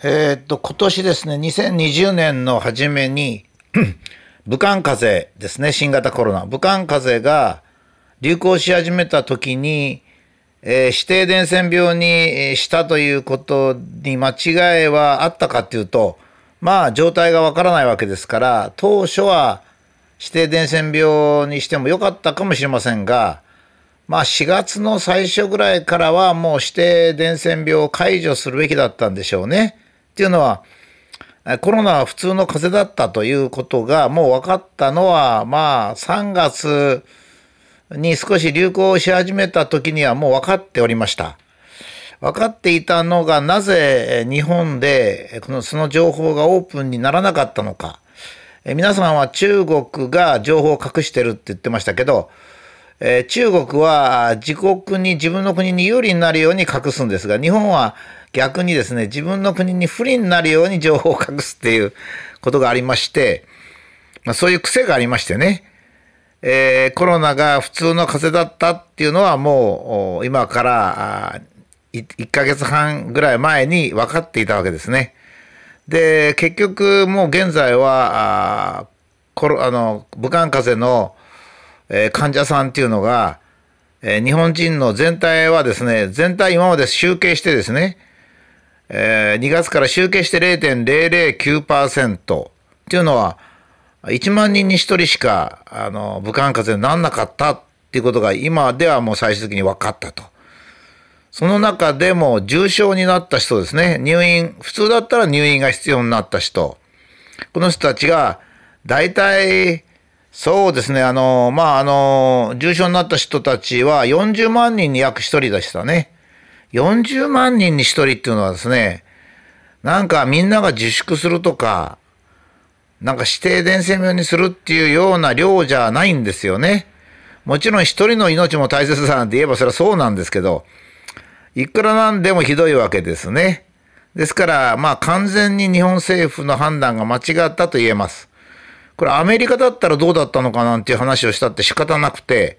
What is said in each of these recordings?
えー、っと、今年ですね、2020年の初めに、武漢風邪ですね、新型コロナ。武漢風邪が流行し始めた時に、えー、指定伝染病にしたということに間違いはあったかっていうと、まあ状態がわからないわけですから、当初は指定伝染病にしてもよかったかもしれませんが、まあ4月の最初ぐらいからはもう指定伝染病を解除するべきだったんでしょうね。っていうのは、コロナは普通の風邪だったということがもう分かったのは、まあ3月に少し流行し始めた時にはもう分かっておりました。分かっていたのがなぜ日本でこのその情報がオープンにならなかったのか。皆さんは中国が情報を隠してるって言ってましたけど、え、中国は自国に、自分の国に有利になるように隠すんですが、日本は逆にですね、自分の国に不利になるように情報を隠すっていうことがありまして、まあ、そういう癖がありましてね、えー、コロナが普通の風邪だったっていうのはもう今から1ヶ月半ぐらい前に分かっていたわけですね。で、結局もう現在は、あコロあの武漢風邪の、えー、患者さんっていうのが、えー、日本人の全体はですね、全体今まで集計してですね、えー、2月から集計して0.009%っていうのは、1万人に1人しか、あの、武漢風邪にならなかったっていうことが今ではもう最終的に分かったと。その中でも重症になった人ですね。入院、普通だったら入院が必要になった人。この人たちが、大体、そうですね、あの、まあ、あの、重症になった人たちは40万人に約1人でしたね。40万人に1人っていうのはですね、なんかみんなが自粛するとか、なんか指定伝染病にするっていうような量じゃないんですよね。もちろん一人の命も大切だなんて言えばそれはそうなんですけど、いくらなんでもひどいわけですね。ですから、まあ完全に日本政府の判断が間違ったと言えます。これアメリカだったらどうだったのかなんていう話をしたって仕方なくて、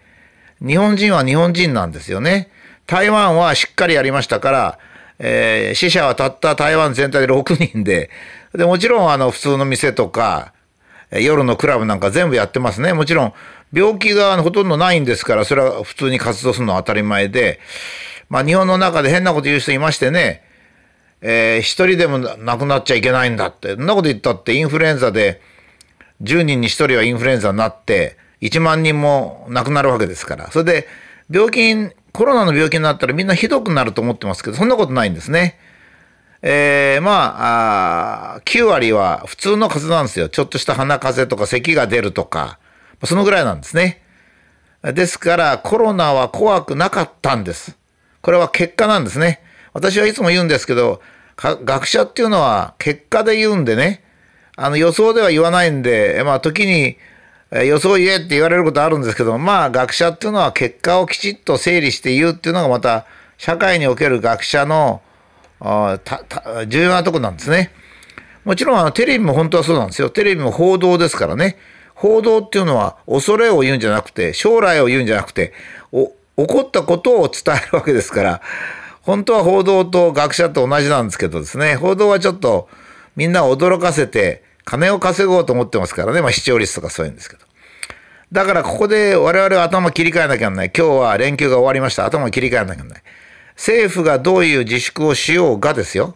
日本人は日本人なんですよね。台湾はしっかりやりましたから、えー、死者はたった台湾全体で6人で、で、もちろんあの普通の店とか、夜のクラブなんか全部やってますね。もちろん病気がほとんどないんですから、それは普通に活動するのは当たり前で、まあ日本の中で変なこと言う人いましてね、えー、一人でも亡くなっちゃいけないんだって。そんなこと言ったってインフルエンザで10人に1人はインフルエンザになって1万人も亡くなるわけですから。それで病気、コロナの病気になったらみんなひどくなると思ってますけど、そんなことないんですね。えー、まああ、9割は普通の風邪なんですよ。ちょっとした鼻風邪とか咳が出るとか、そのぐらいなんですね。ですからコロナは怖くなかったんです。これは結果なんですね。私はいつも言うんですけど、学者っていうのは結果で言うんでね、あの予想では言わないんで、まあ時に予想言えって言われることあるんですけど、まあ学者っていうのは結果をきちっと整理して言うっていうのがまた社会における学者の重要なとこなんですね。もちろんあのテレビも本当はそうなんですよ。テレビも報道ですからね。報道っていうのは恐れを言うんじゃなくて、将来を言うんじゃなくて、起こったことを伝えるわけですから、本当は報道と学者と同じなんですけどですね、報道はちょっとみんなを驚かせて、金を稼ごうと思ってますからね、まあ視聴率とかそういうんですけど。だからここで我々は頭切り替えなきゃならない。今日は連休が終わりました。頭切り替えなきゃならない。政府がどういう自粛をしようがですよ。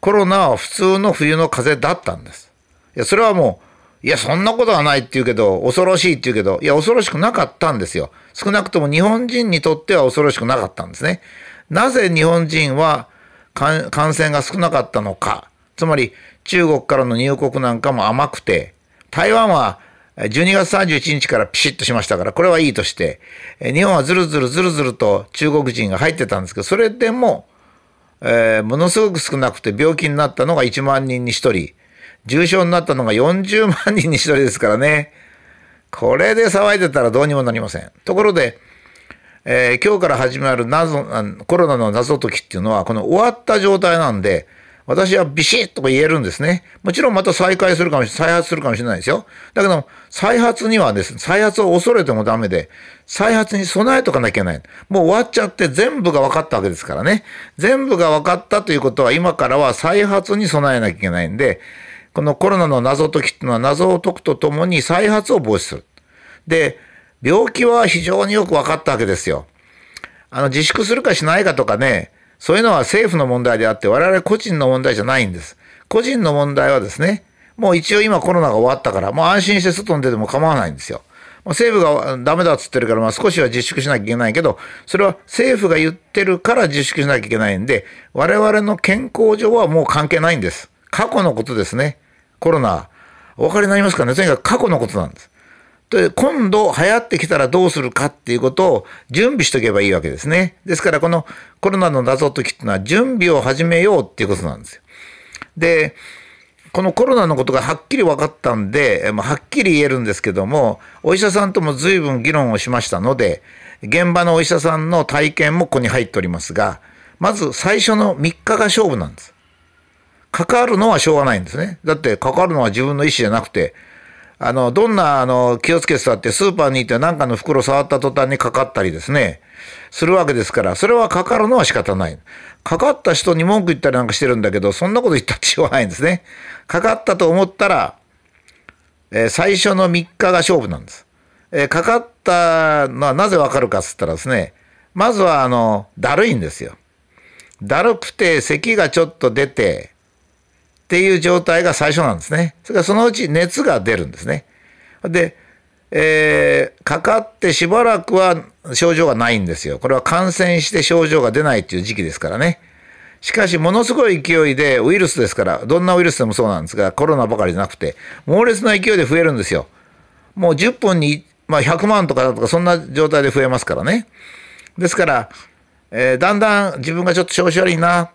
コロナは普通の冬の風邪だったんです。いや、それはもういや、そんなことはないって言うけど、恐ろしいって言うけど、いや、恐ろしくなかったんですよ。少なくとも日本人にとっては恐ろしくなかったんですね。なぜ日本人は感染が少なかったのか。つまり、中国からの入国なんかも甘くて、台湾は12月31日からピシッとしましたから、これはいいとして、日本はずるずるずるずると中国人が入ってたんですけど、それでも、えー、ものすごく少なくて病気になったのが1万人に1人。重症になったのが40万人に1人ですからね。これで騒いでたらどうにもなりません。ところで、えー、今日から始まる謎、コロナの謎解きっていうのは、この終わった状態なんで、私はビシッと言えるんですね。もちろんまた再開するかもしれない、再発するかもしれないですよ。だけど、再発にはですね、再発を恐れてもダメで、再発に備えとかなきゃいけない。もう終わっちゃって全部が分かったわけですからね。全部が分かったということは、今からは再発に備えなきゃいけないんで、このコロナの謎解きっていうのは謎を解くとともに再発を防止する。で、病気は非常によく分かったわけですよ。あの、自粛するかしないかとかね、そういうのは政府の問題であって、我々個人の問題じゃないんです。個人の問題はですね、もう一応今コロナが終わったから、もう安心して外に出ても構わないんですよ。政府がダメだっつってるから、まあ少しは自粛しなきゃいけないけど、それは政府が言ってるから自粛しなきゃいけないんで、我々の健康上はもう関係ないんです。過去のことですね。コロナ。お分かりになりますかね？とにかく過去のことなんです。で、今度流行ってきたらどうするかっていうことを準備しとけばいいわけですね。ですからこのコロナの謎解きっていうのは準備を始めようっていうことなんですよ。で、このコロナのことがはっきり分かったんで、はっきり言えるんですけども、お医者さんとも随分議論をしましたので、現場のお医者さんの体験もここに入っておりますが、まず最初の3日が勝負なんです。かかるのはしょうがないんですね。だってかかるのは自分の意思じゃなくて、あの、どんな、あの、気をつけてたってスーパーに行って何かの袋触った途端にかかったりですね、するわけですから、それはかかるのは仕方ない。かかった人に文句言ったりなんかしてるんだけど、そんなこと言ったってしょうがないんですね。かかったと思ったら、えー、最初の3日が勝負なんです。えー、かかったのはなぜわかるかっつったらですね、まずは、あの、だるいんですよ。だるくて咳がちょっと出て、っていう状態が最初なんですね。それからそのうち熱が出るんですね。で、えー、かかってしばらくは症状がないんですよ。これは感染して症状が出ないっていう時期ですからね。しかし、ものすごい勢いでウイルスですから、どんなウイルスでもそうなんですが、コロナばかりじゃなくて、猛烈な勢いで増えるんですよ。もう10分に、まあ、100万とかとか、そんな状態で増えますからね。ですから、えー、だんだん自分がちょっと調子悪いな、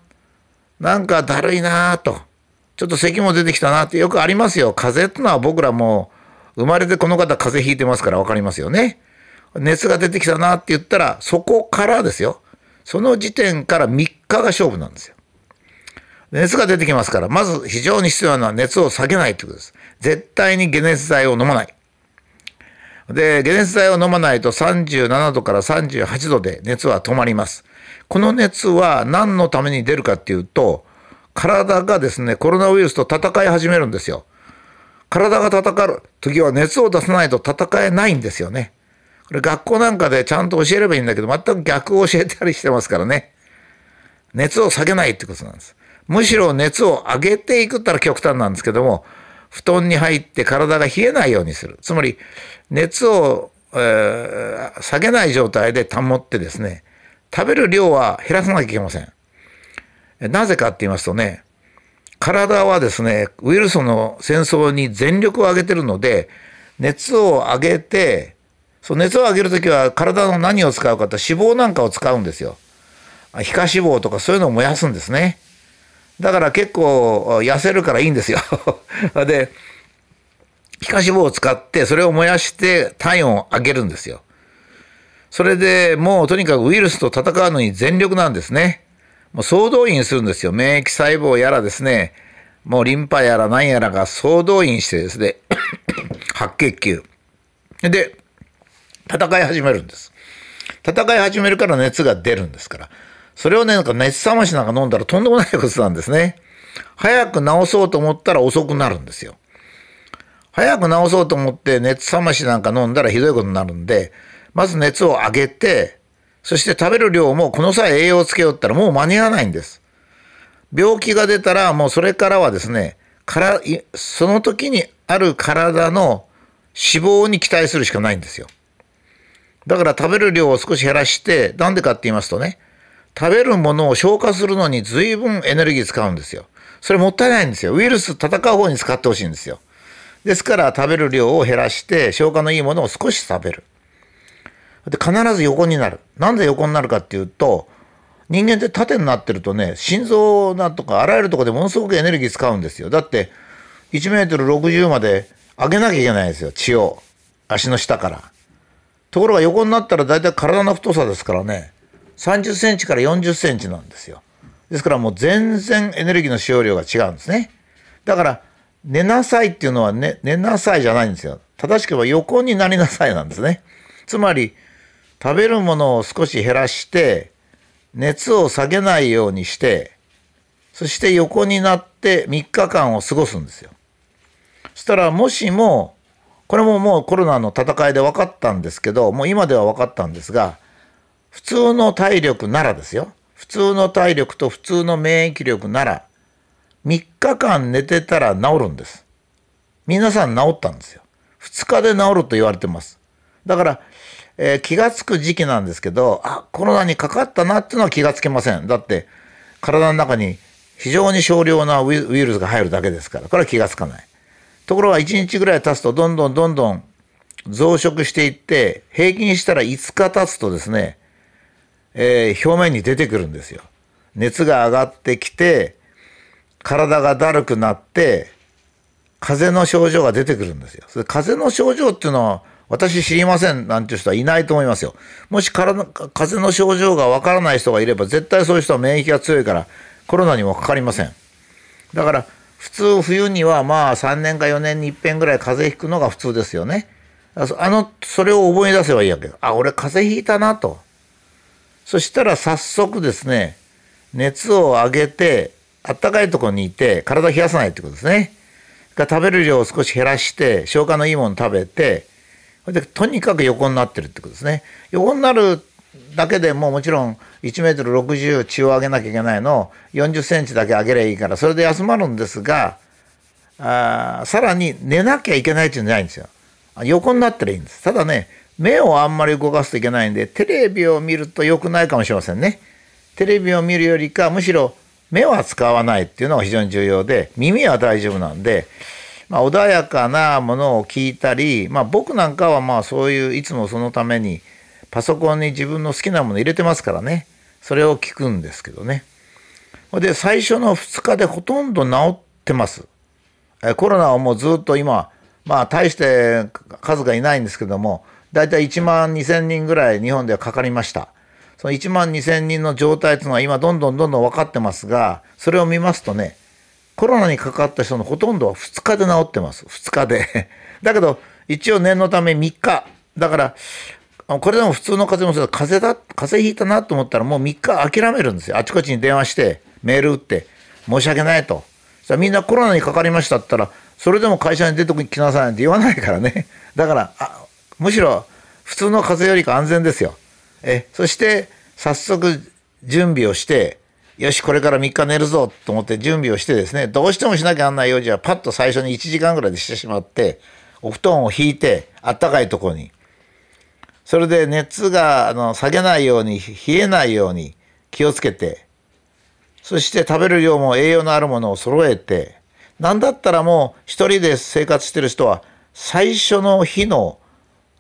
なんかだるいなと。ちょっと咳も出てきたなってよくありますよ。風邪ってのは僕らも生まれてこの方風邪ひいてますから分かりますよね。熱が出てきたなって言ったらそこからですよ。その時点から3日が勝負なんですよ。熱が出てきますから、まず非常に必要なのは熱を下げないということです。絶対に解熱剤を飲まない。で、解熱剤を飲まないと37度から38度で熱は止まります。この熱は何のために出るかっていうと、体がですね、コロナウイルスと戦い始めるんですよ。体が戦う時は熱を出さないと戦えないんですよね。これ学校なんかでちゃんと教えればいいんだけど、全く逆を教えたりしてますからね。熱を下げないってことなんです。むしろ熱を上げていくったら極端なんですけども、布団に入って体が冷えないようにする。つまり、熱を、えー、下げない状態で保ってですね、食べる量は減らさなきゃいけません。なぜかって言いますとね、体はですね、ウイルスの戦争に全力を上げてるので、熱を上げて、その熱を上げるときは体の何を使うかって脂肪なんかを使うんですよ。皮下脂肪とかそういうのを燃やすんですね。だから結構痩せるからいいんですよ。で、皮下脂肪を使ってそれを燃やして体温を上げるんですよ。それでもうとにかくウイルスと戦うのに全力なんですね。もう総動員するんですよ。免疫細胞やらですね、もうリンパやら何やらが総動員してですね、白血球。で、戦い始めるんです。戦い始めるから熱が出るんですから。それをね、なんか熱冷ましなんか飲んだらとんでもないことなんですね。早く治そうと思ったら遅くなるんですよ。早く治そうと思って熱冷ましなんか飲んだらひどいことになるんで、まず熱を上げて、そして食べる量もこの際栄養をつけようったらもう間に合わないんです。病気が出たらもうそれからはですね、からその時にある体の脂肪に期待するしかないんですよ。だから食べる量を少し減らして、なんでかって言いますとね、食べるものを消化するのに随分エネルギー使うんですよ。それもったいないんですよ。ウイルス戦う方に使ってほしいんですよ。ですから食べる量を減らして消化のいいものを少し食べる。で、必ず横になる。なんで横になるかっていうと、人間って縦になってるとね、心臓なんとかあらゆるところでものすごくエネルギー使うんですよ。だって、1メートル60まで上げなきゃいけないですよ、血を。足の下から。ところが横になったら大体体の太さですからね、30センチから40センチなんですよ。ですからもう全然エネルギーの使用量が違うんですね。だから寝なさいっていうのは寝寝なさいじゃないんですよ。正しくは横になりなさいなんですね。つまり食べるものを少し減らして熱を下げないようにしてそして横になって3日間を過ごすんですよ。そしたらもしもこれももうコロナの戦いで分かったんですけどもう今では分かったんですが普通の体力ならですよ普通の体力と普通の免疫力なら3日間寝てたら治るんです。皆さん治ったんですよ。2日で治ると言われてます。だから、えー、気がつく時期なんですけど、あ、コロナにかかったなっていうのは気がつけません。だって、体の中に非常に少量なウイルスが入るだけですから、これは気がつかない。ところが1日ぐらい経つと、どんどんどんどん増殖していって、平均したら5日経つとですね、えー、表面に出てくるんですよ。熱が上がってきて、体がだるくなって、風邪の症状が出てくるんですよ。それ風邪の症状っていうのは、私知りませんなんていう人はいないと思いますよ。もし体風邪の症状がわからない人がいれば、絶対そういう人は免疫が強いから、コロナにもかかりません。だから、普通冬にはまあ3年か4年に一遍ぐらい風邪ひくのが普通ですよね。あの、それを思い出せばいいわけあ、俺風邪ひいたなと。そしたら早速ですね、熱を上げて、あったかいところにいて、体冷やさないってことですね。食べる量を少し減らして、消化のいいもの食べて、でとにかく横になってるってことですね。横になるだけでももちろん1メートル60血を上げなきゃいけないのを40センチだけ上げりゃいいから、それで休まるんですが、あさらに寝なきゃいけないっていうんじゃないんですよ。横になったらいいんです。ただね、目をあんまり動かすといけないんで、テレビを見ると良くないかもしれませんね。テレビを見るよりか、むしろ目は使わないっていうのが非常に重要で、耳は大丈夫なんで、まあ、穏やかなものを聞いたり、まあ、僕なんかはまあそういういつもそのためにパソコンに自分の好きなもの入れてますからね。それを聞くんですけどね。で最初の2日でほとんど治ってます。コロナはもうずっと今まあ大して数がいないんですけども大体1万2,000人ぐらい日本ではかかりました。その1万2,000人の状態というのは今どんどんどんどん分かってますがそれを見ますとねコロナにかかった人のほとんどは2日で治ってます。2日で。だけど一応念のため3日。だからこれでも普通の風邪もそうだ。風邪だ風邪ひいたなと思ったらもう3日諦めるんですよ。あちこちに電話してメール打って申し訳ないと。そみんなコロナにかかりましたって言ったらそれでも会社に出てきなさいなんて言わないからね。だからあむしろ普通の風邪よりか安全ですよ。えそして早速準備をしてよしこれから3日寝るぞと思って準備をしてですねどうしてもしなきゃなんない用事はパッと最初に1時間ぐらいでしてしまってお布団を引いてあったかいところにそれで熱があの下げないように冷えないように気をつけてそして食べる量も栄養のあるものを揃えて何だったらもう一人で生活してる人は最初の日の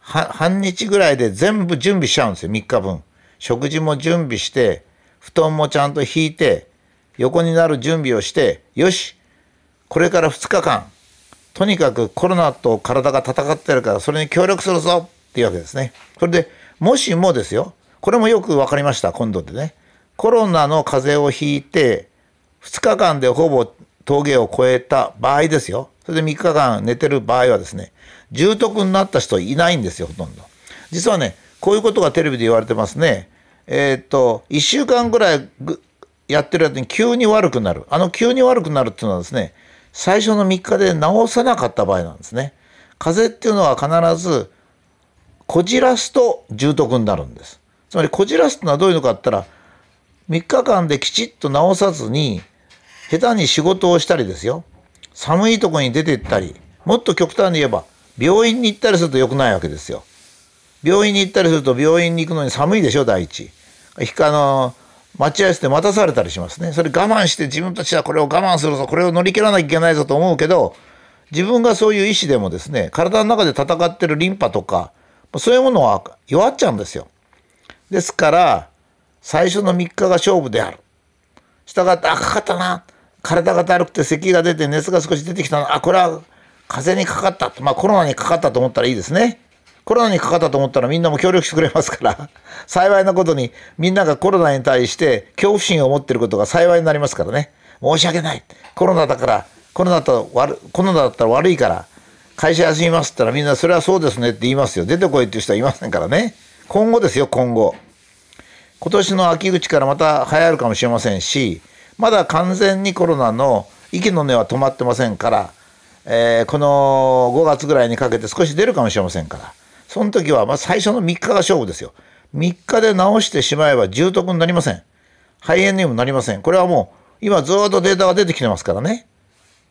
半日ぐらいで全部準備しちゃうんですよ、3日分。食事も準備して、布団もちゃんと引いて、横になる準備をして、よし、これから2日間、とにかくコロナと体が戦ってるから、それに協力するぞっていうわけですね。それで、もしもですよ、これもよく分かりました、今度でね。コロナの風邪をひいて、2日間でほぼ峠を越えた場合ですよ。それで3日間寝てる場合はですね、重篤になった人いないんですよ、ほとんど。実はね、こういうことがテレビで言われてますね。えー、と、1週間ぐらいやってるやつに急に悪くなる。あの急に悪くなるっていうのはですね、最初の3日で治さなかった場合なんですね。風邪っていうのは必ずこじらすと重篤になるんです。つまりこじらすってのはどういうのかって言ったら、3日間できちっと治さずに、下手に仕事をしたりですよ。寒いとこに出て行ったり、もっと極端に言えば、病院に行ったりすると良くないわけですよ。病院に行ったりすると病院に行くのに寒いでしょ、第一。あの、待合室で待たされたりしますね。それ我慢して自分たちはこれを我慢するぞ、これを乗り切らなきゃいけないぞと思うけど、自分がそういう意志でもですね、体の中で戦ってるリンパとか、そういうものは弱っちゃうんですよ。ですから、最初の3日が勝負である。したがって、あ、かかったな。体がだるくて咳が出て熱が少し出てきたな。あ、これは風邪にかかった。まあコロナにかかったと思ったらいいですね。コロナにかかったと思ったらみんなも協力してくれますから 幸いなことにみんながコロナに対して恐怖心を持っていることが幸いになりますからね。申し訳ない。コロナだからコロナだったら悪いから会社休みますって言ったらみんなそれはそうですねって言いますよ。出てこいっていう人はいませんからね。今後ですよ今後。今年の秋口からまた流行るかもしれませんしまだ完全にコロナの息の根は止まってませんから、えー、この5月ぐらいにかけて少し出るかもしれませんから。その時はまあ最初の3日が勝負ですよ。3日で治してしまえば重篤になりません。肺炎にもなりません。これはもう今ずっとデータが出てきてますからね。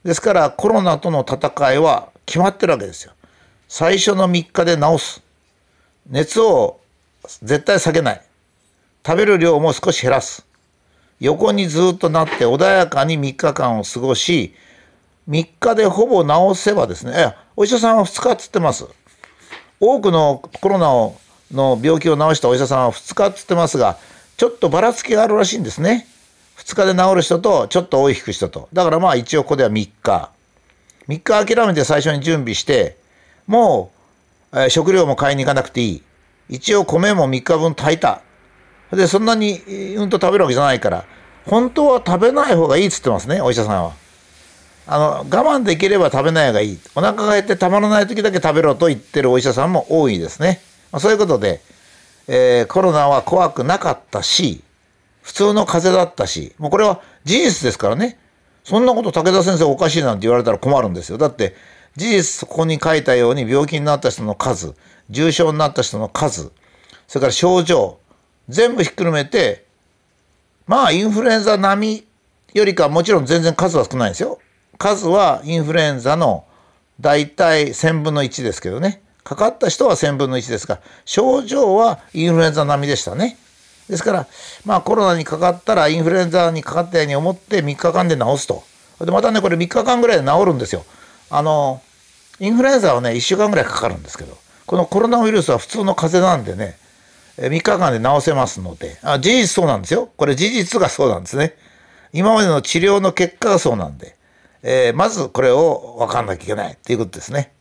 ですからコロナとの戦いは決まってるわけですよ。最初の3日で治す。熱を絶対下げない。食べる量も少し減らす。横にずっとなって穏やかに3日間を過ごし3日でほぼ治せばですねお医者さんは2日っつってます。多くのコロナをの病気を治したお医者さんは2日っつってますがちょっとばらつきがあるらしいんですね。2日で治る人とちょっと多い引く人と。だからまあ一応ここでは3日。3日諦めて最初に準備してもう、えー、食料も買いに行かなくていい。一応米も3日分炊いた。で、そんなにうんと食べるわけじゃないから、本当は食べない方がいいっつってますね、お医者さんは。あの、我慢できれば食べない方がいい。お腹が減ってたまらない時だけ食べろと言ってるお医者さんも多いですね。まあ、そういうことで、えー、コロナは怖くなかったし、普通の風邪だったし、もうこれは事実ですからね。そんなこと武田先生おかしいなんて言われたら困るんですよ。だって、事実そこに書いたように病気になった人の数、重症になった人の数、それから症状、全部ひっくるめてまあインフルエンザ並みよりかもちろん全然数は少ないんですよ。数はインフルエンザの大体1000分の1ですけどねかかった人は1000分の1ですが症状はインフルエンザ並みでしたね。ですからまあコロナにかかったらインフルエンザにかかったように思って3日間で治すと。でまたねこれ3日間ぐらいで治るんですよ。あのインフルエンザはね1週間ぐらいかかるんですけどこのコロナウイルスは普通の風邪なんでね3日間で治せますので、あ事実そうなんですよ。これ事実がそうなんですね。今までの治療の結果がそうなんで、えー、まずこれを分かんなきゃいけないということですね。